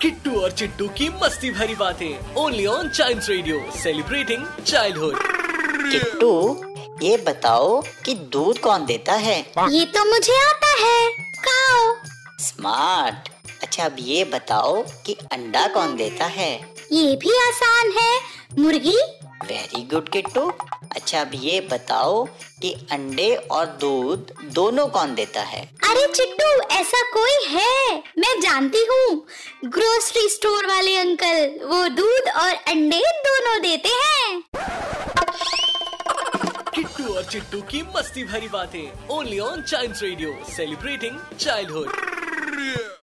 Kittu और चिट्टू की मस्ती भरी बातें only on child radio celebrating childhood Kittu ये बताओ कि दूध कौन देता है? ये तो मुझे आता है। काओ स्मार्ट अच्छा अब ये बताओ कि अंडा कौन देता है? ये भी आसान है। मुर्गी वेरी गुड किट्टू अच्छा अब ये बताओ कि अंडे और दूध दोनों कौन देता है अरे चिट्टू ऐसा कोई है मैं जानती हूँ ग्रोसरी स्टोर वाले अंकल वो दूध और अंडे दोनों देते हैं किट्टू और चिट्टू की मस्ती भरी बातें only on child radio celebrating childhood